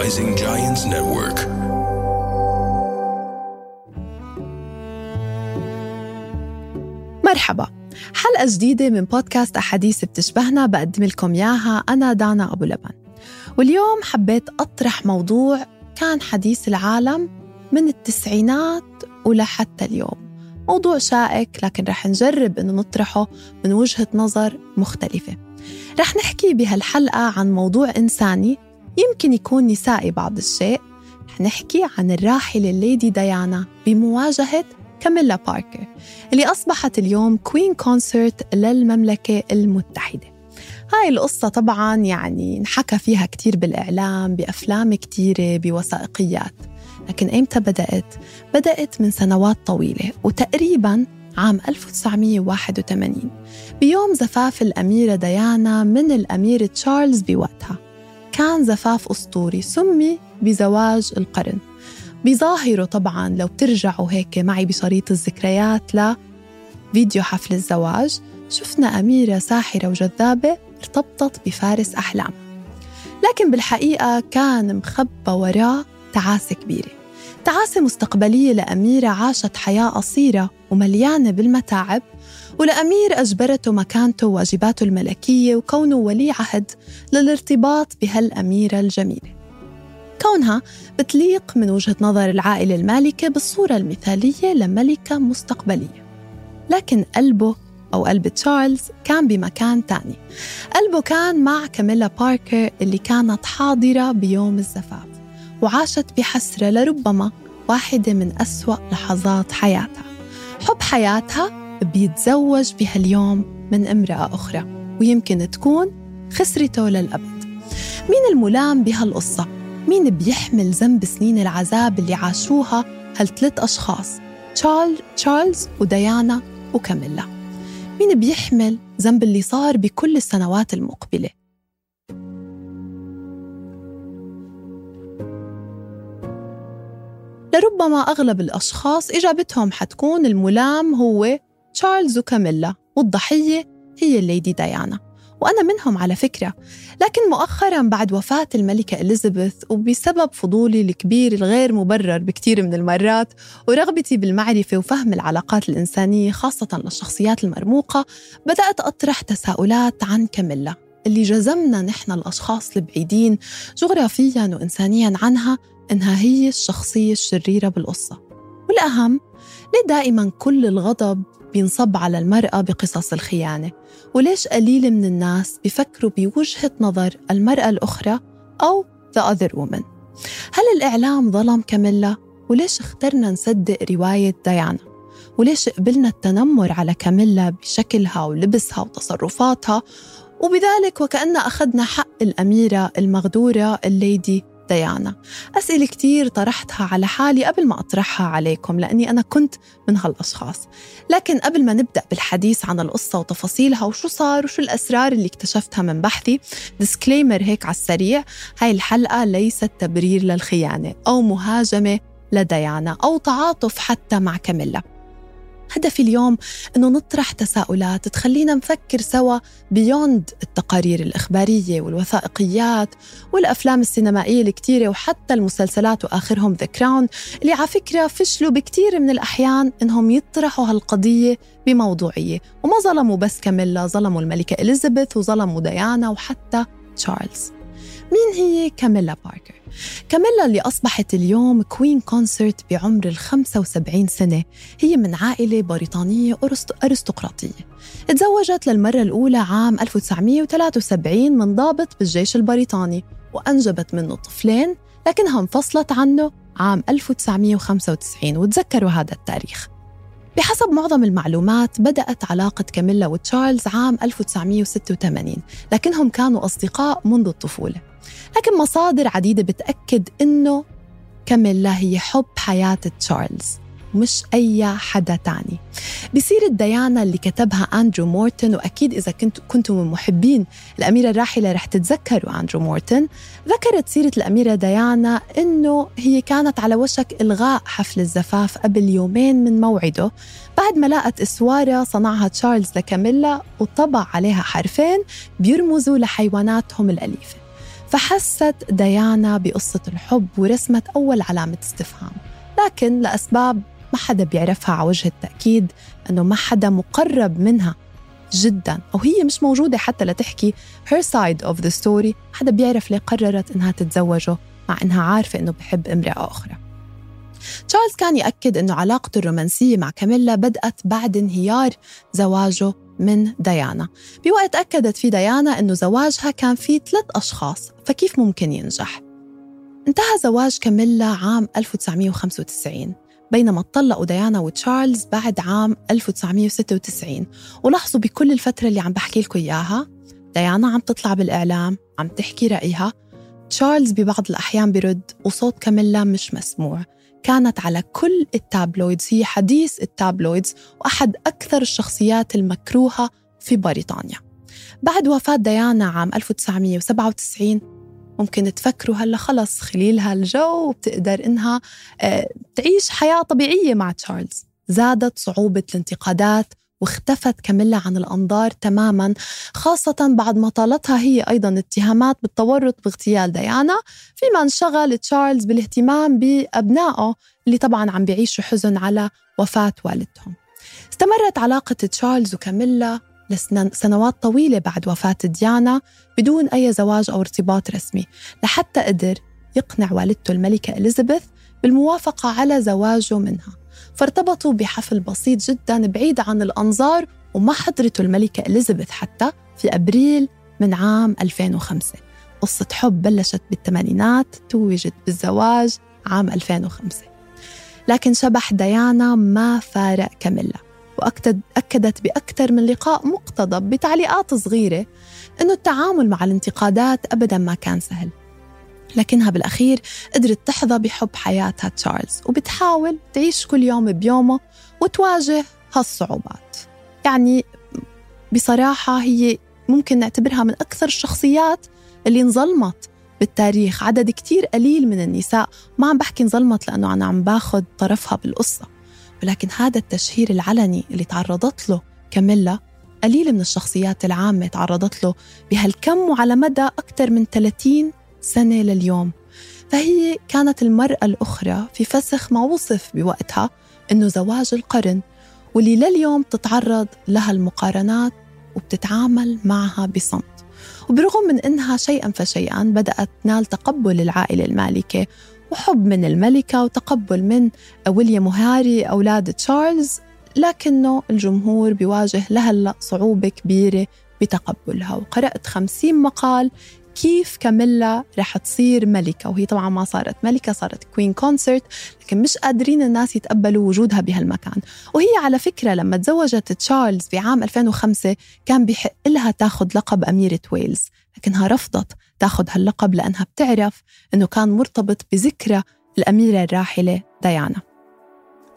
Rising Giants Network. مرحبا. حلقة جديدة من بودكاست أحاديث بتشبهنا بقدم لكم إياها أنا دانا أبو لبن. واليوم حبيت أطرح موضوع كان حديث العالم من التسعينات ولحتى اليوم. موضوع شائك لكن رح نجرب أنه نطرحه من وجهة نظر مختلفة. رح نحكي بهالحلقة عن موضوع إنساني يمكن يكون نسائي بعض الشيء. نحكي عن الراحلة الليدي ديانا بمواجهة كاميلا باركر اللي أصبحت اليوم Queen Consort للمملكة المتحدة. هاي القصة طبعا يعني انحكى فيها كتير بالإعلام بأفلام كتيرة بوثائقيات. لكن إمتى بدأت؟ بدأت من سنوات طويلة وتقريبا عام 1981 بيوم زفاف الأميرة ديانا من الأمير تشارلز بوقتها. كان زفاف أسطوري سمي بزواج القرن. بظاهره طبعا لو بترجعوا هيك معي بشريط الذكريات لفيديو حفل الزواج شفنا أميرة ساحرة وجذابة ارتبطت بفارس أحلام. لكن بالحقيقة كان مخبى وراه تعاسة كبيرة. تعاسة مستقبلية لأميرة عاشت حياة قصيرة ومليانة بالمتاعب ولأمير أجبرته مكانته وواجباته الملكية وكونه ولي عهد للارتباط بهالأميرة الجميلة. كونها بتليق من وجهة نظر العائلة المالكة بالصورة المثالية لملكة مستقبلية. لكن قلبه أو قلب تشارلز كان بمكان تاني. قلبه كان مع كاميلا باركر اللي كانت حاضرة بيوم الزفاف وعاشت بحسرة لربما واحدة من أسوأ لحظات حياتها. حب حياتها بيتزوج بهاليوم من امرأة أخرى ويمكن تكون خسرته للأبد. مين الملام بهالقصة؟ مين بيحمل ذنب سنين العذاب اللي عاشوها هالثلاث أشخاص؟ تشارل تشارلز وديانا وكاميلا. مين بيحمل ذنب اللي صار بكل السنوات المقبلة؟ لربما أغلب الأشخاص إجابتهم حتكون الملام هو تشارلز وكاميلا والضحية هي الليدي ديانا. وأنا منهم على فكرة لكن مؤخرا بعد وفاة الملكة إليزابيث وبسبب فضولي الكبير الغير مبرر بكثير من المرات ورغبتي بالمعرفة وفهم العلاقات الإنسانية خاصة للشخصيات المرموقة بدأت أطرح تساؤلات عن كاميلا. اللي جزمنا نحن الأشخاص البعيدين جغرافيا وإنسانيا عنها إنها هي الشخصية الشريرة بالقصة والأهم ليه دائما كل الغضب بينصب على المرأة بقصص الخيانة وليش قليل من الناس بيفكروا بوجهة نظر المرأة الأخرى أو the other woman هل الإعلام ظلم كاميلا؟ وليش اخترنا نصدق رواية ديانا؟ وليش قبلنا التنمر على كاميلا بشكلها ولبسها وتصرفاتها وبذلك وكأن أخذنا حق الأميرة المغدورة الليدي ديانا. أسئلة كتير طرحتها على حالي قبل ما أطرحها عليكم لأني أنا كنت من هالأشخاص. لكن قبل ما نبدأ بالحديث عن القصة وتفاصيلها وشو صار وشو الأسرار اللي اكتشفتها من بحثي disclaimer هيك على السريع هاي الحلقة ليست تبرير للخيانة أو مهاجمة لديانا أو تعاطف حتى مع كاميلا. هدفي اليوم إنه نطرح تساؤلات تخلينا نفكر سوا beyond التقارير الإخبارية والوثائقيات والأفلام السينمائية الكتيرة وحتى المسلسلات وآخرهم The Crown اللي على فكرة فشلوا بكثير من الأحيان إنهم يطرحوا هالقضية بموضوعية. وما ظلموا بس كاميلا ظلموا الملكة إليزابيث وظلموا ديانا وحتى تشارلز. مين هي كاميلا باركر؟ كاميلا اللي أصبحت اليوم Queen Consort بعمر ال 75 سنة. هي من عائلة بريطانية أرستقراطية. تزوجت للمرة الأولى عام 1973 من ضابط بالجيش البريطاني وأنجبت منه طفلين لكنها انفصلت عنه عام 1995 وتذكروا هذا التاريخ. بحسب معظم المعلومات بدأت علاقة كاميلا وتشارلز عام 1986 لكنهم كانوا أصدقاء منذ الطفولة. لكن مصادر عديدة بتأكد إنه كاميلا هي حب حياة تشارلز مش أي حدا تاني. بسيرة ديانا اللي كتبها أندرو مورتن وأكيد إذا كنت كنتم من محبين الأميرة الراحلة رح تتذكروا أندرو مورتن ذكرت سيرة الأميرة ديانا إنه هي كانت على وشك إلغاء حفل الزفاف قبل يومين من موعده بعد ما لقت إسوارة صنعها تشارلز لكاميلا وطبع عليها حرفين بيرمزوا لحيواناتهم الأليفة. فحست ديانا بقصة الحب ورسمت أول علامة استفهام. لكن لأسباب ما حدا بيعرفها على وجه التأكيد أنه ما حدا مقرب منها جدا. أو هي مش موجودة حتى لتحكي her side of the story. حدا بيعرف ليه قررت إنها تتزوجه مع إنها عارفة إنه بحب امرأة أخرى. تشارلز كان يأكد أنه علاقته الرومانسية مع كاميلا بدأت بعد انهيار زواجه من ديانا. بوقت أكدت في ديانا أنه زواجها كان فيه ثلاث أشخاص فكيف ممكن ينجح؟ انتهى زواج كاميلا عام 1995 بينما اتطلقوا ديانا وتشارلز بعد عام 1996 ولاحظوا بكل الفترة اللي عم بحكي لكم إياها ديانا عم تطلع بالإعلام عم تحكي رأيها. تشارلز ببعض الأحيان برد وصوت كاميلا مش مسموع. كانت على كل ال tabloids هي حديث ال tabloids وأحد أكثر الشخصيات المكروهة في بريطانيا. بعد وفاة ديانا عام 1997 ممكن تفكروا هلا خلص خليلها الجو وبتقدر إنها آه، تعيش حياة طبيعية مع تشارلز. زادت صعوبة الانتقادات واختفت كاميلا عن الأنظار تماما خاصة بعد ما طالتها هي أيضا اتهامات بالتورط باغتيال ديانا فيما انشغل تشارلز بالاهتمام بأبنائه اللي طبعا عم بيعيشوا حزن على وفاة والدهم. استمرت علاقة تشارلز وكاميلا لسنوات طويلة بعد وفاة ديانا بدون أي زواج أو ارتباط رسمي لحتى قدر يقنع والدته الملكة إليزابيث بالموافقة على زواجه منها. فارتبطوا بحفل بسيط جدا بعيد عن الأنظار وما حضرته الملكة إليزابيث حتى في أبريل من عام 2005 قصة حب بلشت بالثمانينات توجت بالزواج عام 2005 لكن شبح ديانا ما فارق كاميلا وأكدت بأكثر من لقاء مقتضب بتعليقات صغيرة أنه التعامل مع الانتقادات أبدا ما كان سهل. لكنها بالأخير قدرت تحظى بحب حياتها تشارلز وبتحاول تعيش كل يوم بيومه وتواجه هالصعوبات. يعني بصراحة هي ممكن نعتبرها من أكثر الشخصيات اللي انظلمت بالتاريخ. عدد كتير قليل من النساء ما عم بحكي انظلمت لأنه أنا عم باخد طرفها بالقصة. ولكن هذا التشهير العلني اللي تعرضت له كاميلا قليل من الشخصيات العامة تعرضت له بهالكم وعلى مدى أكثر من 30 سنة لليوم. فهي كانت المرأة الأخرى في فسخ ما وصف بوقتها أنه زواج القرن واللي لليوم تتعرض لها المقارنات وبتتعامل معها بصمت. وبرغم من أنها شيئا فشيئا بدأت تنال تقبل العائلة المالكة وحب من الملكة وتقبل من ويليام وهاري أولاد تشارلز لكنه الجمهور بيواجه لهلأ صعوبة كبيرة بتقبلها. وقرأت خمسين مقال كيف كاميلا رح تصير ملكة؟ وهي طبعا ما صارت ملكة صارت Queen Consort لكن مش قادرين الناس يتقبلوا وجودها بهالمكان. وهي على فكرة لما تزوجت تشارلز بعام 2005 كان بحق لها تاخذ لقب أميرة ويلز لكنها رفضت تاخذ هاللقب لأنها بتعرف أنه كان مرتبط بذكرى الأميرة الراحلة ديانا.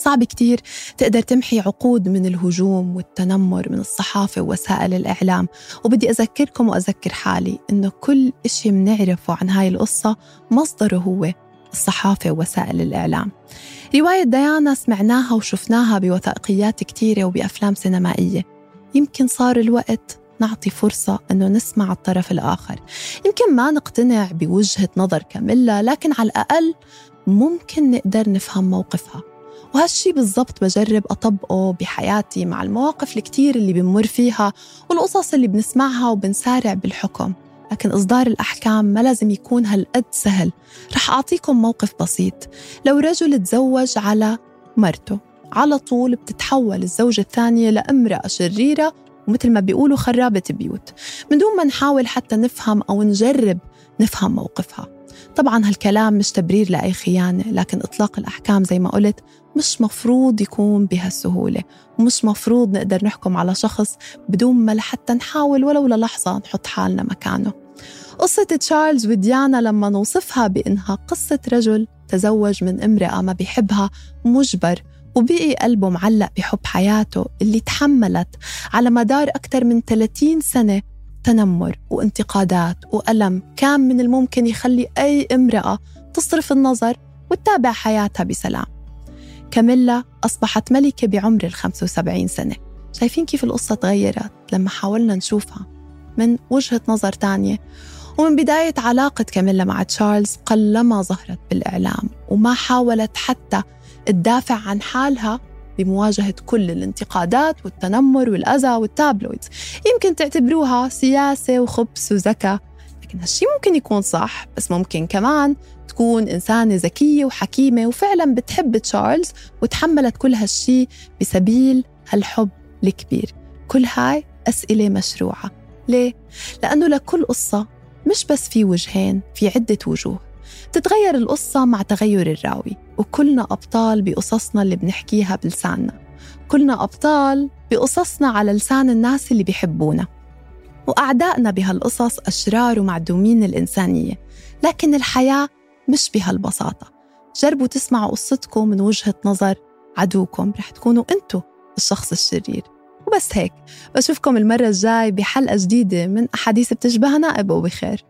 صعب كتير تقدر تمحي عقود من الهجوم والتنمر من الصحافة ووسائل الإعلام. وبدي أذكركم وأذكر حالي إنه كل إشي منعرفه عن هاي القصة مصدره هو الصحافة ووسائل الإعلام. رواية ديانا سمعناها وشفناها بوثائقيات كتيرة وبأفلام سينمائية. يمكن صار الوقت نعطي فرصة أنه نسمع الطرف الآخر. يمكن ما نقتنع بوجهة نظر كاملة لكن على الأقل ممكن نقدر نفهم موقفها. وهالشي بالضبط بجرب أطبقه بحياتي مع المواقف الكتير اللي بنمر فيها والقصص اللي بنسمعها وبنسارع بالحكم. لكن إصدار الأحكام ما لازم يكون هالقد سهل. رح أعطيكم موقف بسيط. لو رجل تزوج على مرته على طول بتتحول الزوجة الثانية لامرأة شريرة ومثل ما بيقولوا خرابة بيوت. من دون ما نحاول حتى نفهم أو نجرب نفهم موقفها. طبعا هالكلام مش تبرير لأي خيانة لكن إطلاق الأحكام زي ما قلت مش مفروض يكون بهالسهولة ومش مفروض نقدر نحكم على شخص بدون ما لحتى نحاول ولو للحظة نحط حالنا مكانه. قصة تشارلز وديانا لما نوصفها بإنها قصة رجل تزوج من امرأة ما بيحبها مجبر وبقي قلبه معلق بحب حياته اللي تحملت على مدار أكثر من 30 سنة تنمر وانتقادات وألم كان من الممكن يخلي أي امرأة تصرف النظر وتتابع حياتها بسلام. كاميلا أصبحت ملكة بعمر ال 75 سنة. شايفين كيف القصة تغيرت لما حاولنا نشوفها من وجهة نظر تانية. ومن بداية علاقة كاميلا مع تشارلز قلما ظهرت بالإعلام وما حاولت حتى تدافع عن حالها بمواجهة كل الانتقادات والتنمر والأذى والتابلويدز يمكن تعتبروها سياسة وخبث وذكاء لكن هالشي ممكن يكون صح بس ممكن كمان تكون إنسانة ذكية وحكيمة وفعلا بتحب تشارلز وتحملت كل هالشي بسبيل هالحب الكبير. كل هاي أسئلة مشروعة. ليه؟ لأنه لكل قصة مش بس في وجهين في عدة وجوه. بتتغير القصة مع تغير الراوي وكلنا أبطال بقصصنا اللي بنحكيها بلساننا. كلنا أبطال بقصصنا على لسان الناس اللي بيحبونا. وأعدائنا بهالقصص أشرار ومعدومين الإنسانية لكن الحياة مش بهالبساطة. جربوا تسمعوا قصتكم من وجهة نظر عدوكم رح تكونوا أنتوا الشخص الشرير. وبس هيك بشوفكم المرة الجاي بحلقة جديدة من أحاديث بتشبهنا أبو بخير